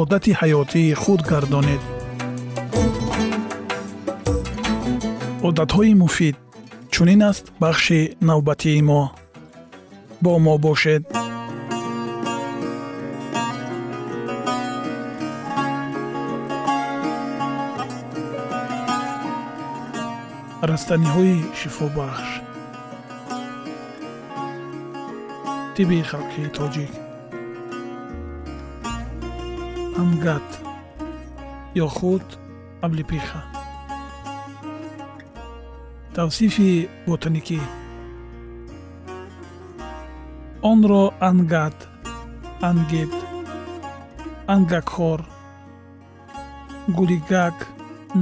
одати ҳаётии худ гардонед. Одатҳои муфид чунин аст бахши навбатии мо. Бо мо бошед. Растаниҳои шифобахш. Тиби халқии тоҷик амгат ё худ аблипиха тавсифи ботаникӣ. Онро ангат ангед ангакхор гулигак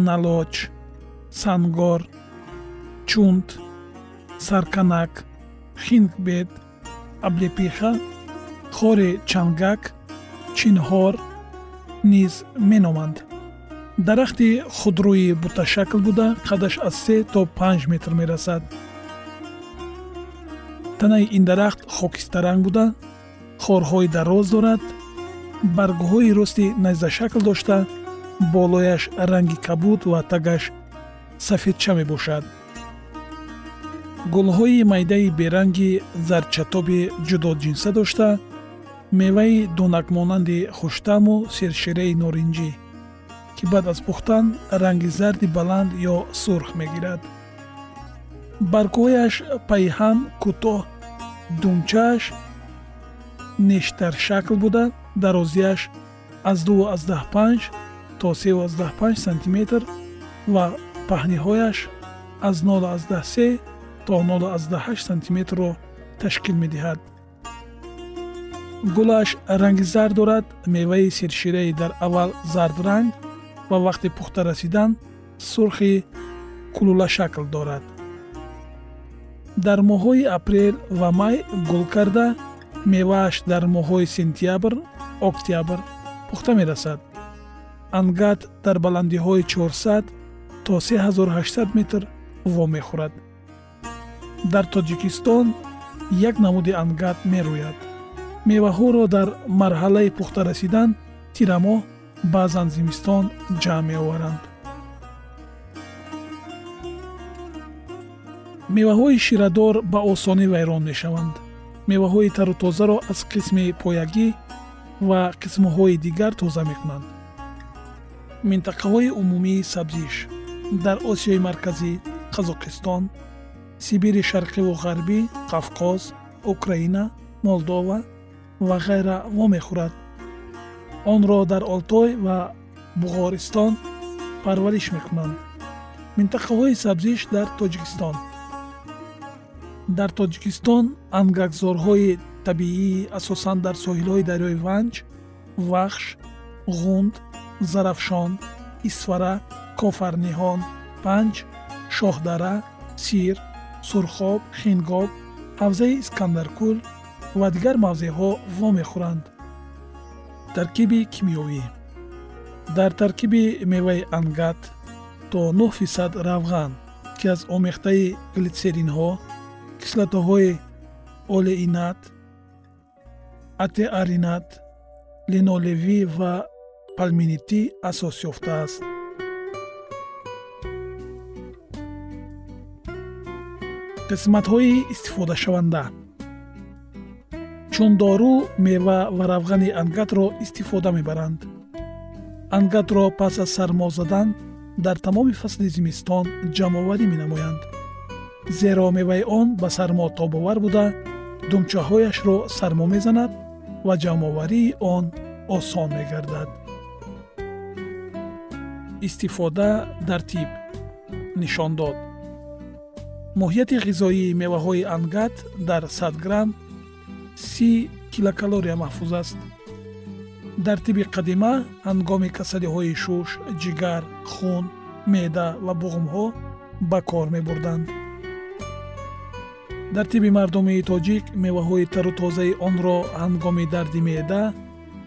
налоч сангор чунт сарканак хинкбед аблепиха хори чангак чинҳор низ меноманд. Дарахти худрӯи буташакл буда қадаш аз се то панҷ метр мерасад. Танаи ин дарахт хокистаранг буда хорҳои дароз дорад баргҳои рости найзашакл дошта болояш ранги кабуд ва тагаш сафедча мебошад. Гулҳои майдаи беранги зарчатоби ҷудоҷинса дошта меваи донакмонанди хуштаму сершираи норинҷӣ ки баъд аз пухтан ранги зарди баланд ё сурх мегирад. Баргҳояш пайҳам кӯтоҳ думчааш нештаршакл буда дарозиаш аз 25 то 35 сантиметр ва паҳниҳояш аз 03 то 08 сантиметрро ташкил медиҳад гулаш ранги зард дорад меваи сершираи дар аввал зардранг ва вақти пухта расидан сурхи кулулашакл дорад. Дар моҳҳои апрел ва май гул карда мевааш дар моҳҳои сентябр октябр пухта мерасад. Ангат дар баландиҳои 400 то 3800 метр вомехӯрад. Дар тоҷикистон як намуди ангат мерӯяд меваҳоро дар марҳалаи пухта расидан тирамоҳ баъзан зимистон ҷамъ меоваранд. Меваҳои ширадор ба осонӣ вайрон мешаванд. Меваҳои тару тозаро аз қисми поягӣ ва қисмҳои дигар тоза мекунанд. Минтақаҳои умумии сабзиш дар осиёи марказӣ қазоқистон сибири шарқиву ғарбӣ қавқоз украина молдова ва ғайра вомехӯрад онро дар олтой ва буғористон парвариш мекунанд минтақаҳои сабзиш дар тоҷикистон. Дар тоҷикистон ангакзорҳои табиӣ асосан дар соҳилҳои дарёи ванҷ вахш ғунд зарафшон исфара кофарниҳон панҷ шоҳдара сир сурхоб хингоб ҳавзаи искандаркул ва дигар мавзеъҳо вомехӯранд таркиби кимиёвӣ. Дар таркиби меваи ангат то 9 фисад равған ки аз омехтаи глитсеринҳо кислотаҳои олеинат атеаринат линолевӣ ва палминитӣ асос ёфтааст қисматҳои истифодашаванда чун дору мева ва равғани ангатро истифода мебаранд. Ангатро пас аз сармо задан дар тамоми фасли зимистон ҷамъоварӣ менамоянд. Зеро меваи он ба сармо тобовар буда думчаҳояшро сармо мезанад ва ҷамъоварии он осон мегардад. Истифода дар тиб. Нишон дод моҳияти ғизоии меваҳои ангат дар 100 грамм 30 килокалория маҳфуз аст. Дар тиби қадима ҳангоми касалиҳои шуш ҷигар хун меъда ва буғумҳо ба кор мебурданд. Дар тиби мардумии тоҷик меваҳои тару тозаи онро ҳангоми дарди меъда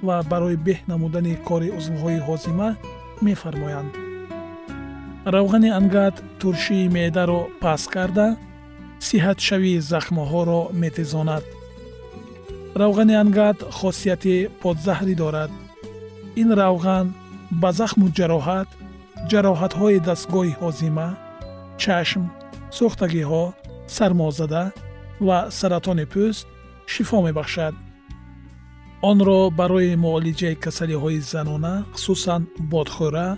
ва барои беҳ намудани кори узвҳои ҳозима мефармоянд. Равғани ангат туршии меъдаро паст карда сиҳатшавии захмҳоро метезонад равғани ангат хосияти подзаҳрӣ дорад. Ин равған ба захму ҷароҳат ҷароҳатҳои дастгоҳи ҳозима чашм сӯхтагиҳо сармозада ва саратони пӯст шифо мебахшад. Онро барои муолиҷаи касалиҳои занона хусусан бодхӯра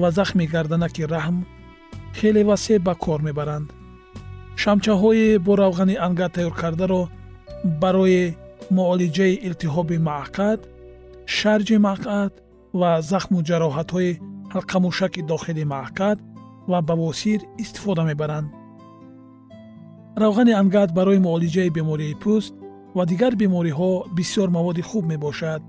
ва захми гарданаки раҳм хеле васеъ ба кор мебаранд. Шамчаҳои бо равғани ангат тайёркардаро барои муолиҷаи илтиҳоби маъқад шарҷи маъқад ва захму ҷароҳатҳои ҳалқамушаки дохили маъқад ва бавосир истифода мебаранд. Равғани ангат барои муолиҷаи бемории пӯст ва дигар бемориҳо бисёр маводи хуб мебошад.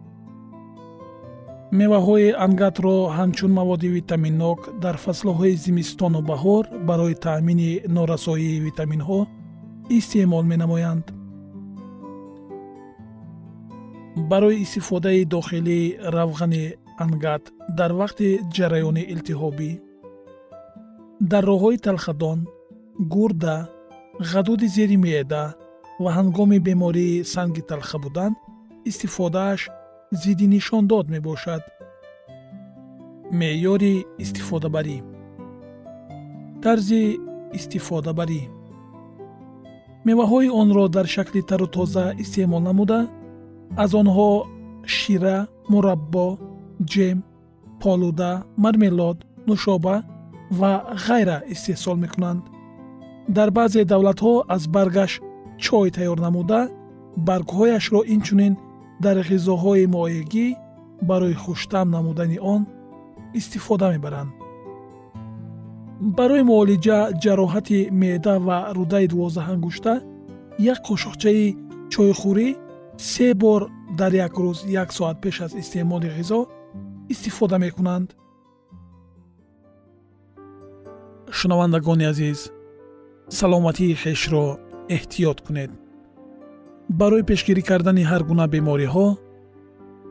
Меваҳои ангатро ҳамчун маводи витаминнок дар фаслҳои зимистону баҳор барои таъмини норасоии витаминҳо истеъмол менамоянд барои истифодаи дохилии равғани ангат дар вақти ҷараёни илтиҳобӣ. Дар роҳҳои талхадон гурда ғадуди зери меъда ва ҳангоми бемории санги талха будан истифодааш зидди нишондод мебошад. Меъёри истифодабарӣ. Тарзи истифодабарӣ. Меваҳои онро дар шакли тару тоза истеъмол намуда аз онҳо шира мураббо ҷем полуда мармелод нушоба ва ғайра истеҳсол мекунанд. Дар баъзе давлатҳо аз баргаш чой тайёр намуда баргҳояшро инчунин дар ғизоҳои моегӣ барои хуштам намудани он истифода мебаранд. Барои муолиҷа ҷароҳати меъда ва рудаи дувоздаҳангушта як қошуқчаи чойхӯрӣ се бор дар як рӯз як соат пеш аз истеъмоли ғизо истифода мекунанд. Шунавандагони азиз саломатии хешро эҳтиёт кунед. Барои пешгирӣ кардани ҳар гуна бемориҳо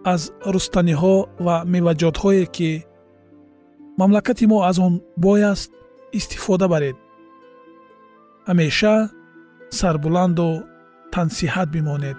аз рустаниҳо ва меваҷотҳое ки мамлакати мо аз он бой аст истифода баред. Ҳамеша сарбуланду тансиҳат бимонед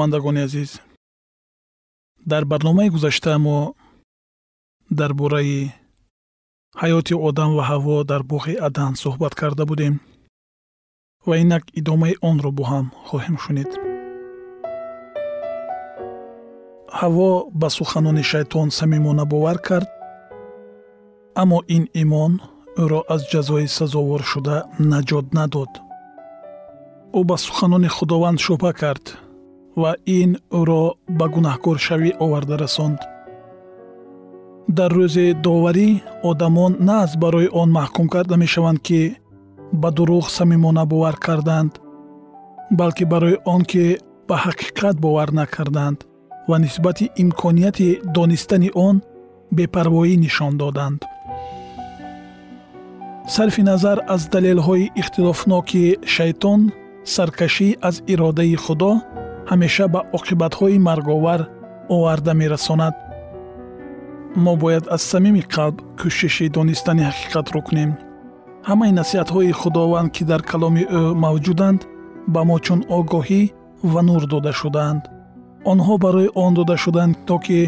шунавандагони азиз. Дар барномаи гузашта мо дар бораи ҳаёти одам ва ҳаво дар боғи адан суҳбат карда будем ва инак идомаи онро бо ҳам хоҳем шунид. Ҳаво ба суханони шайтон самимона бовар кард аммо ин имон ӯро аз ҷазои сазовор шуда наҷот надод. Ӯ ба суханони худованд шубҳа кард ва ин ӯро ба гунаҳкоршавӣ оварда расонд. Дар рӯзи доварӣ одамон на аз барои он маҳкум карда мешаванд ки ба дурӯғ самимона бовар карданд балки барои он ки ба ҳақиқат бовар накарданд ва нисбати имконияти донистани он бепарвоӣ нишон доданд. Сарфи назар аз далелҳои ихтилофноки шайтон саркашӣ аз иродаи худо ҳамеша ба оқибатҳои марговар оварда мерасонад. Мо бояд аз самими қалб кӯшиши донистани ҳақиқатро кунем. Ҳамаи насиҳатҳои худованд ки дар каломи ӯ мавҷуданд ба мо чун огоҳӣ ва нур дода шудаанд онҳо барои он дода шуданд то ки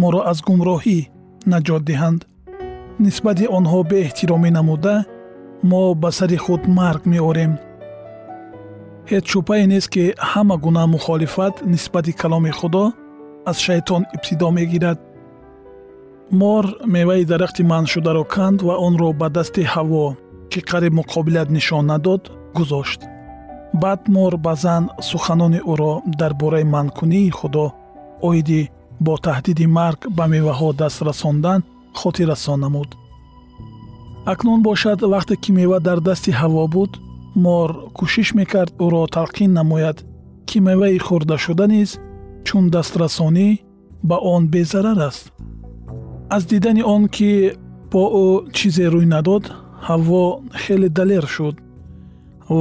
моро аз гумроҳӣ наҷот диҳанд. Нисбати онҳо беэҳтиромӣ намуда мо ба сари худ марг меорем ҳеҷ шубҳае нест ки ҳама гуна мухолифат нисбати каломи худо аз шайтон ибтидо мегирад. Мор меваи дарахти манъшударо канд ва онро ба дасти ҳаво ки қариб муқобилат нишон надод гузошт. Баъд мор ба зан суханони ӯро дар бораи манъкунии худо оиди бо таҳдиди марг ба меваҳо даст расондан хотиррасон намуд. Акнун бошад вақте ки мева дар дасти ҳаво буд мор кӯшиш мекард ӯро талқин намояд ки меваи хӯрдашуда низ чун дастрасонӣ ба он безарар аст. Аз дидани он ки бо ӯ чизе рӯй надод ҳаво хеле далер шуд.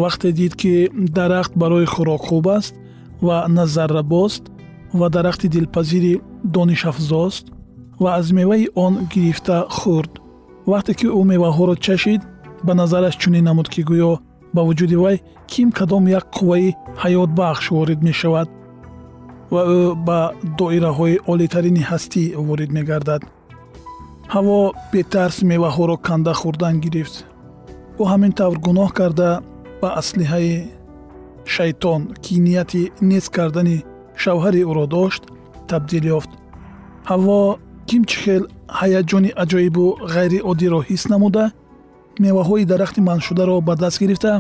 Вақте дид ки дарахт барои хӯрок хуб аст ва назаррабост ва дарахти дилпазири донишафзост ва аз меваи он гирифта хӯрд. Вақте ки ӯ меваҳоро чашид ба назараш чунин намуд ки гӯё ба вуҷуди вай ким кадом як қувваи ҳаётбахш ворид мешавад ва ӯ ба доираҳои олитарини ҳастӣ ворид мегардад. Ҳаво бетарс меваҳоро канда хӯрдан гирифт. Ӯ ҳамин тавр гуноҳ карда ба аслиҳаи шайтон ки нияти нест кардани шавҳари ӯро дошт табдил ёфт. Ҳаво кимчи хел ҳаяҷони аҷоибу ғайриоддиро ҳис намуда меваҳои дарахти манъшударо ба даст гирифта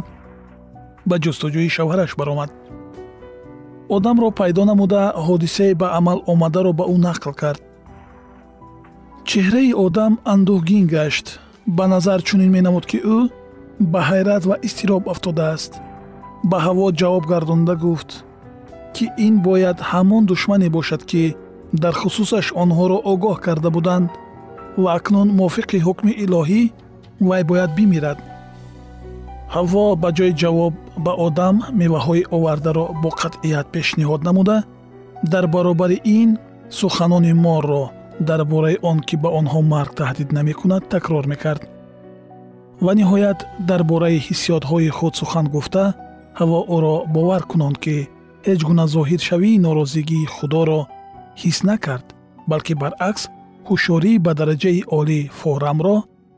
ба ҷустуҷӯи шавҳараш баромад. Одамро пайдо намуда ҳодисае ба амал омадаро ба ӯ нақл кард. Чеҳраи одам андӯҳгин гашт. Ба назар чунин менамуд ки ӯ ба ҳайрат ва изтироб афтодааст. Ба ҳаво ҷавоб гардонда гуфт ки ин бояд ҳамон душмане бошад ки дар хусусаш онҳоро огоҳ карда буданд ва акнун мувофиқи ҳукми илоҳӣ вай бояд бимирад. Ҳаво ба ҷои ҷавоб ба одам меваҳои овардаро бо қатъият пешниҳод намуда дар баробари ин суханони морро дар бораи он ки ба онҳо марг таҳдид намекунад такрор мекард. Ва ниҳоят дар бораи ҳиссиётҳои худ сухан гуфта ҳаво ӯро бовар кунонд ки ҳеҷ гуна зоҳиршавии норозигии худоро ҳис накард балки баръакс ҳушёрии ба дараҷаи олӣ форамро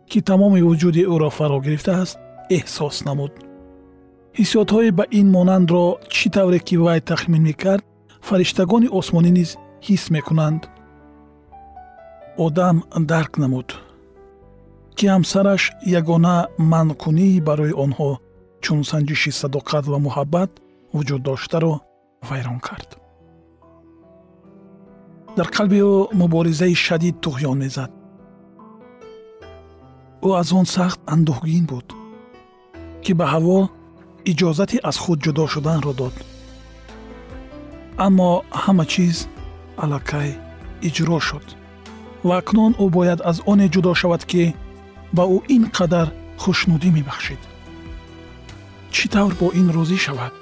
ки тамоми вуҷуди ӯро фаро гирифтааст эҳсос намуд. ҳиссиётҳои ба ин монандро чӣ тавре ки вай тахмин мекард фариштагони осмонӣ низ ҳис мекунанд. одам дарк намуд ки ҳамсараш ягона манъкунии барои онҳо чун санҷиши садоқат ва муҳаббат вуҷуд доштаро вайрон кард. дар қалби ӯ муборизаи шадид туғён мезад ӯ аз он сахт андӯҳгин буд ки ба ҳаво иҷозати аз худ ҷудо шуданро дод. Аммо ҳама чиз аллакай иҷро шуд. Ва акнун ӯ бояд аз оне ҷудо шавад ки ба ӯ ин қадар хушнудӣ мебахшид. Чӣ тавр бо ин розӣ шавад?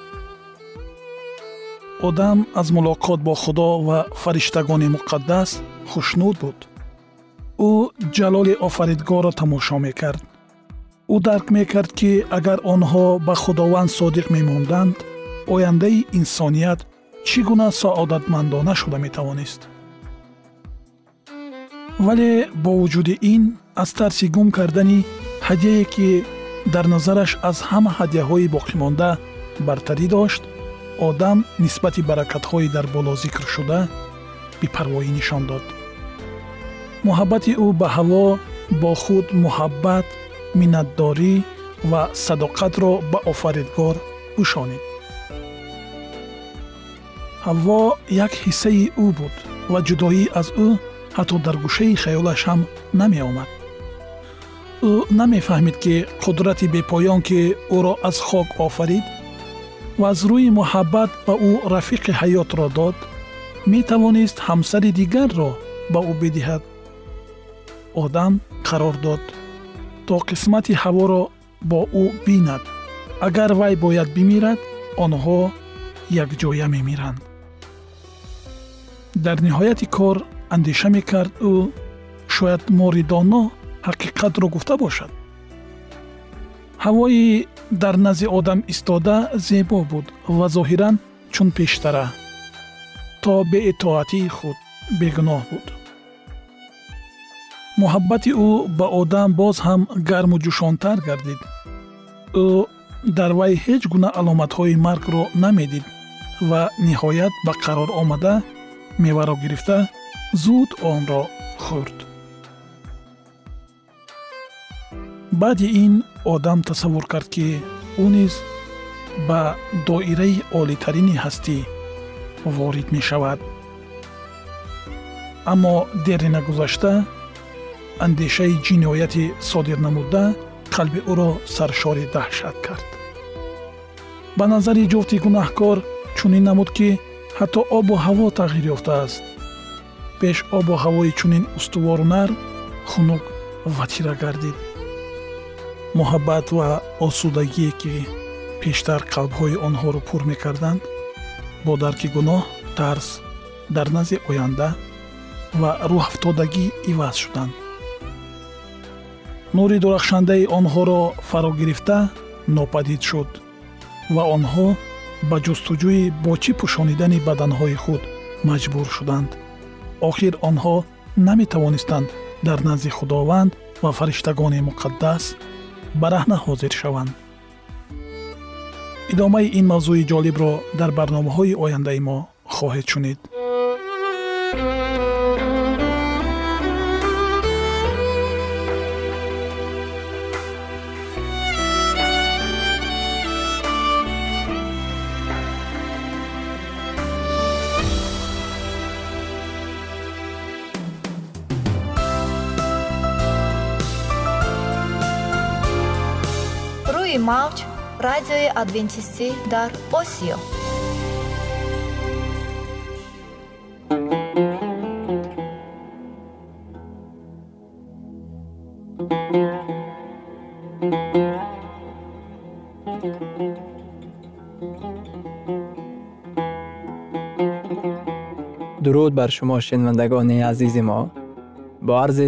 Одам аз мулоқот бо худо ва фариштагони муқаддас хушнуд буд ӯ ҷалоли офаридгорро тамошо мекард. ӯ дарк мекард ки агар онҳо ба худованд содиқ мемонданд ояндаи инсоният чӣ гуна саодатмандона шуда метавонист. Вале бо вуҷуди ин аз тарси гум кардани ҳадияе ки дар назараш аз ҳама ҳадияҳои боқимонда бартарӣ дошт одам нисбати баракатҳои дар боло зикршуда бепарвоӣ нишон дод муҳаббати ӯ ба ҳаво бо худ муҳаббат миннатдорӣ ва садоқатро ба офаридгор пӯшонид ҳавво як ҳиссаи ӯ буд ва ҷудоӣ аз ӯ ҳатто дар гӯшаи хаёлаш ҳам намеомад. ӯ намефаҳмид ки қудрати бепоён ки ӯро аз хок офарид ва аз рӯи муҳаббат ба ӯ рафиқи ҳаётро дод метавонист ҳамсари дигарро ба ӯ бидиҳад одам қарор дод то қисмати ҳаворо бо ӯ бинад. Агар вай бояд бимирад онҳо якҷоя мемиранд. Дар ниҳояти кор андеша мекард ӯ шояд моридоно ҳақиқатро гуфта бошад. Ҳавои дар назди одам истода зебо буд ва зоҳиран чун пештара то беитоатии худ бегуноҳ буд муҳаббати ӯ ба одам боз ҳам гарму ҷӯшонтар гардид. Ӯ дар вай ҳеҷ гуна аломатҳои маргро намедид ва ниҳоят ба қарор омада меваро гирифта зуд онро хӯрд. Баъди ин одам тасаввур кард ки ӯ низ ба доираи олитарини ҳастӣ ворид мешавад. Аммо дери нагузашта андешаи ҷинояти содир намуда қалби ӯро саршори даҳшат кард. Ба назари ҷуфти гунаҳкор чунин намуд ки ҳатто обу ҳаво тағйир ёфтааст. Пеш обу ҳавои чунин устувору нарм хунук ва тира гардид. Муҳаббат ва осудагие ки пештар қалбҳои онҳоро пур мекарданд бо дарки гуноҳ тарс дар назди оянда ва рӯҳафтодагӣ иваз шуданд нури дурахшандаи онҳоро фаро гирифта нопадид шуд ва онҳо ба ҷустуҷӯи бо чӣ пӯшонидани баданҳои худ маҷбур шуданд. Охир онҳо наметавонистанд дар назди худованд ва фариштагони муқаддас бараҳна ҳозир шаванд. Идомаи ин мавзӯи ҷолибро дар барномаҳои ояндаи мо хоҳед шунид радиои адвентистӣ дар осиё дуруд бар шумо шинавандагони азизи мо бо арзи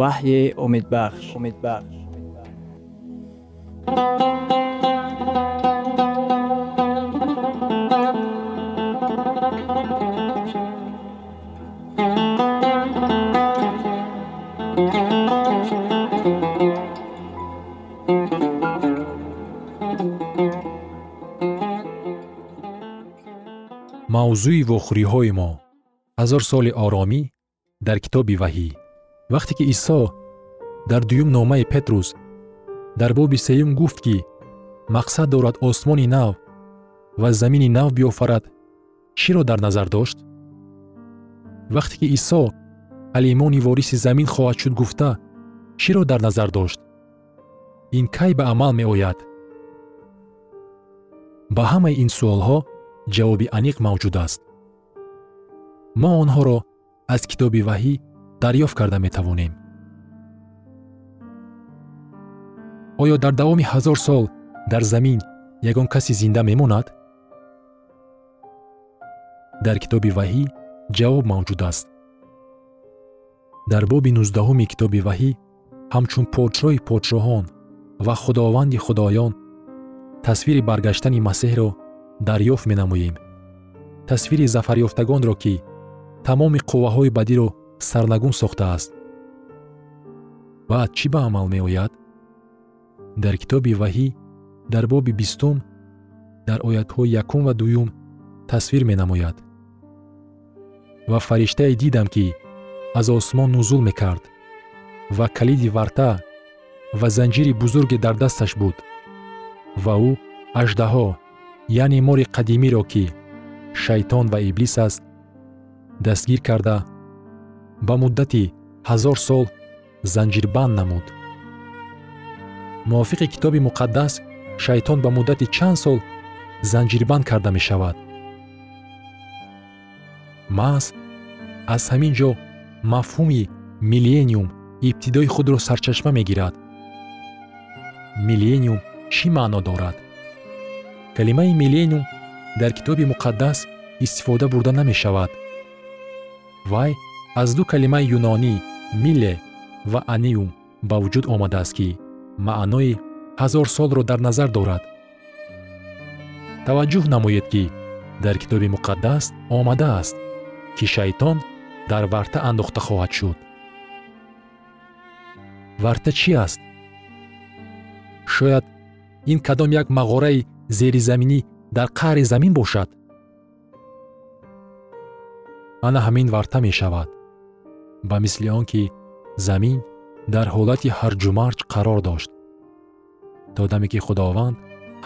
ваҳйи умедбахш умедбахш мавзӯи вохӯриҳои мо. Ҳазор соли оромӣ дар китоби ваҳӣ вақте ки исо дар дуюм номаи петрус дар боби сеюм гуфт ки мақсад дорад осмони нав ва замини нав биёфарад чиро дар назар дошт? Вақте ки исо алимони вориси замин хоҳад шуд гуфта чиро дар назар дошт? Ин кай ба амал меояд? Ба ҳамаи ин суолҳо ҷавоби аниқ мавҷуд аст. Мо онҳоро аз китоби ваҳӣ дарёфт карда метавонем. Оё дар давоми ҳазор сол дар замин ягон касе зинда мемонад? Дар китоби ваҳӣ ҷавоб мавҷуд аст. Дар боби нуздаҳуми китоби ваҳӣ ҳамчун подшоҳи подшоҳон ва худованди худоён тасвири баргаштани масеҳро дарёфт менамоем. Тасвири зафарёфтагонро ки тамоми қувваҳои бадиро сарнагун сохтааст. Баъд чӣ ба амал меояд? Дар китоби ваҳӣ дар боби бистум дар оятҳои якум ва дуюм тасвир менамояд. Ва фариштае дидам ки аз осмон нузул мекард ва калиди варта ва занҷири бузурге дар дасташ буд. Ва ӯ аждаҳо яъне мори қадимиро ки шайтон ва иблис аст дастгир карда ба муддати ҳазор сол занҷирбанд намуд. Мувофиқи китоби муқаддас шайтон ба муддати чанд сол занҷирбанд карда мешавад. Маҳз аз ҳамин ҷо мафҳуми миллениум ибтидои худро сарчашма мегирад. Миллениум чӣ маъно дорад? Калимаи миллениум дар китоби муқаддас истифода бурда намешавад. Вай аз ду калимаи юнонӣ милле ва аниум ба вуҷуд омадааст ки маънои ҳазор солро дар назар дорад. Таваҷҷӯҳ намоед ки дар китоби муқаддас омадааст ки шайтон дар варта андохта хоҳад шуд. Варта чӣ аст? Шояд ин кадом як мағораи зеризаминӣ дар қаъри замин бошад. Ана ҳамин варта мешавад ба мисли он ки замин дар ҳолати ҳарҷумарҷ қарор дошт. То даме ки худованд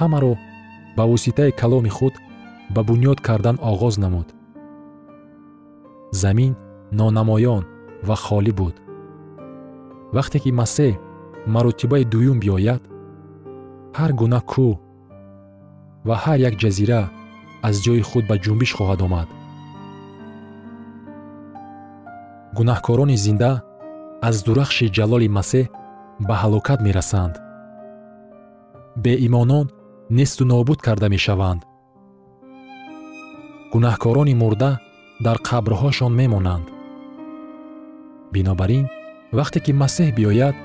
ҳамаро ба воситаи каломи худ ба бунёд кардан оғоз намуд. Замин нонамоён ва холӣ буд. Вақте ки масеҳ маротибаи дуюм биёяд ҳар гуна кӯҳ ва ҳар як ҷазира аз ҷои худ ба ҷунбиш хоҳад омад гунаҳкорони зинда аз дурахши ҷалоли масеҳ ба ҳалокат мерасанд. Беимонон несту нобуд карда мешаванд. Гунаҳкорони мурда дар қабрҳошон мемонанд. Бинобар ин вақте ки масеҳ биёяд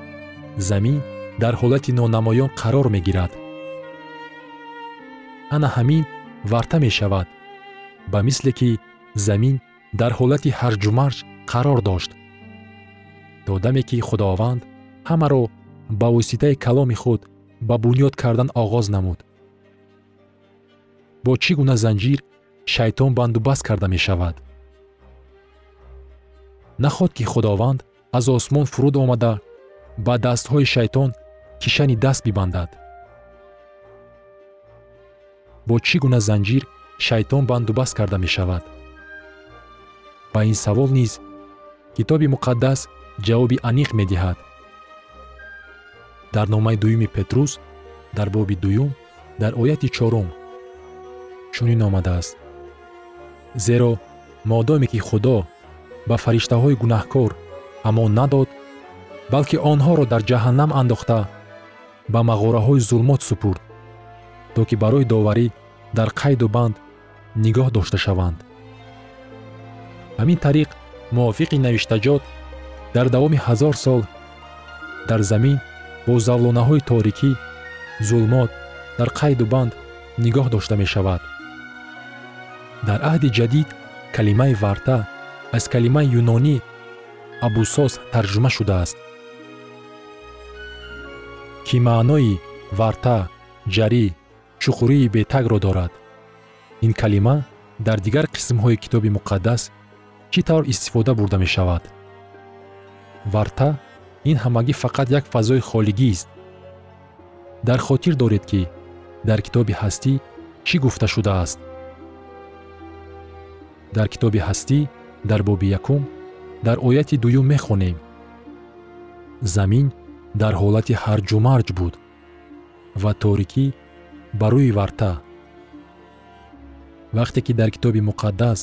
замин дар ҳолати нонамоён қарор мегирад. Ана ҳамин варта мешавад ба мисле ки замин дар ҳолати ҳарҷумарҷ қарор дошт. То даме ки худованд ҳамаро ба воситаи каломи худ ба бунёд кардан оғоз намуд. Бо чӣ гуна занҷир шайтон бандубаст карда мешавад. Наход ки худованд аз осмон фуруд омада ба дастҳои шайтон кишани даст бибандад. Бо чӣ гуна занҷир шайтон бандубаст карда мешавад. Ба ин савол низ китоби муқаддас ҷавоби аниқ медиҳад. Дар номаи дуюми петрус дар боби дуюм дар ояти чорум. Чунин омадааст. Зеро модоме ки худо ба фариштаҳои гунаҳкор амон надод балки онҳоро дар ҷаҳаннам андохта ба мағораҳои зулмот супурд то ки барои доварӣ дар қайду банд нигоҳ дошта шаванд. Ҳамин тариқ мувофиқи навиштаҷот дар давоми ҳазор сол дар замин бо завлонаҳои торикӣ зулмот дар қайду банд нигоҳ дошта мешавад. Дар аҳди ҷадид калимаи варта аз калимаи юнонӣ абусос тарҷума шудааст. Ки маънои варта ҷарӣ чуқурии бетагро дорад. Ин калима дар дигар қисмҳои китоби муқаддас чӣ тавр истифода бурда мешавад. Варта ин ҳамагӣ фақат як фазои холигист дар хотир доред ки дар китоби ҳастӣ чӣ гуфта шудааст? Дар китоби ҳастӣ дар боби якум дар ояти дуюм мехонем. Замин дар ҳолати ҳарҷумарҷ буд ва торикӣ ба рӯи варта. Вақте ки дар китоби муқаддас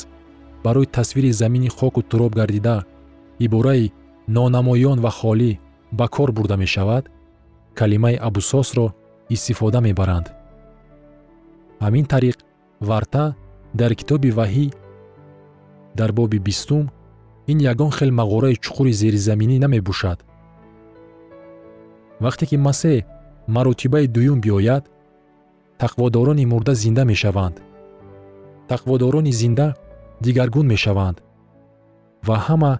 барои тасвири замини хоку туроб гардида ибораи нонамоён ва холӣ ба кор бурда мешавад калимаи абусосро истифода мебаранд. Ҳамин тариқ варта дар китоби ваҳӣ дар боби бистум ин ягон хел мағораи чуқури зеризаминӣ намебошад. Вақте ки масеҳ маротибаи дуюм биёяд тақводорони мурда зинда мешаванд. Тақводорони зинда дигаргун мешаванд ва ҳама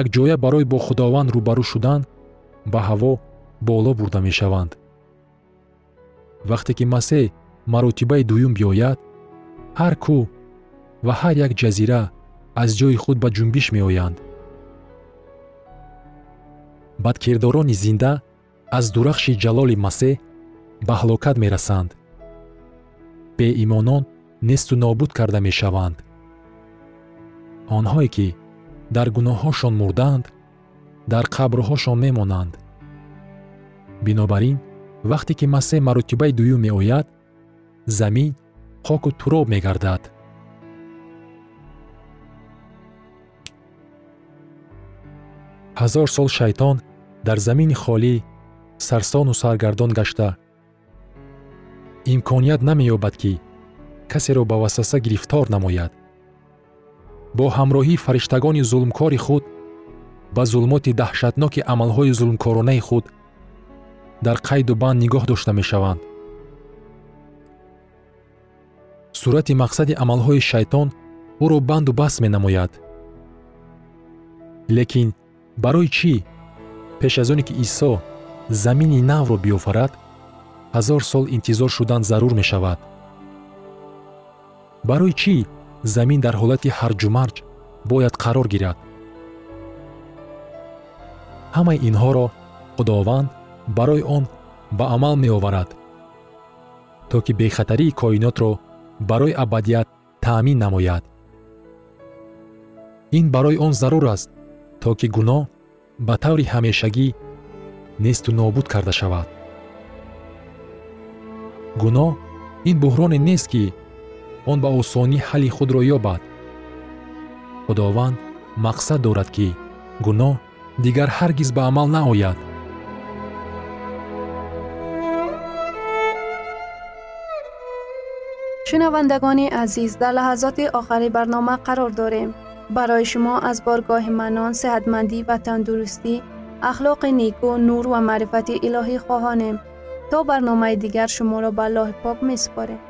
якҷоя барои бо худованд рӯбарӯ шудан ба ҳаво боло бурда мешаванд. Вақте ки масеҳ маротибаи дуюм биёяд ҳар кӯҳ ва ҳар як ҷазира аз ҷои худ ба ҷунбиш меоянд. Бадкирдорони зинда аз дурахши ҷалоли масеҳ ба ҳалокат мерасанд. Беимонон несту нобуд карда мешаванд онҳое ки дар гуноҳҳошон мурдаанд дар қабрҳошон мемонанд. Бинобар ин вақте ки масеҳ маротибаи дуюм меояд замин хоку туроб мегардад. Ҳазор сол шайтон дар замини холӣ сарсону саргардон гашта. Имконият намеёбад ки касеро ба васваса гирифтор намояд бо ҳамроҳии фариштагони зулмкори худ ба зулмоти даҳшатноки амалҳои зулмкоронаи худ дар қайду банд нигоҳ дошта мешаванд. Сурати мақсади амалҳои шайтон ӯро банду баст менамояд. Лекин барои чӣ пеш аз оне ки исо замини навро биёфарад ҳазор сол интизор шудан зарур мешавад? Барои чӣ замин дар ҳолати ҳарҷумарҷ бояд қарор гирад ҳамаи инҳоро худованд барои он ба амал меоварад то ки бехатарии коинотро барои абадият таъмин намояд. Ин барои он зарур аст то ки гуноҳ ба таври ҳамешагӣ несту нобуд карда шавад. Гуноҳ ин буҳроне нест ки он ба осонӣ ҳалли худро ёбад. Худованд мақсад дорад ки гуноҳ дигар ҳаргиз ба амал наояд. Шунавандагони азиз дар лаҳазоти охари барнома қарор дорем. Барои шумо аз боргоҳи манон сеҳатмандӣ ва тандурустӣ ахлоқи неку нур ва маърифати илоҳӣ хоҳонем. То барномаи дигар шуморо ба аллоҳи пок месупорем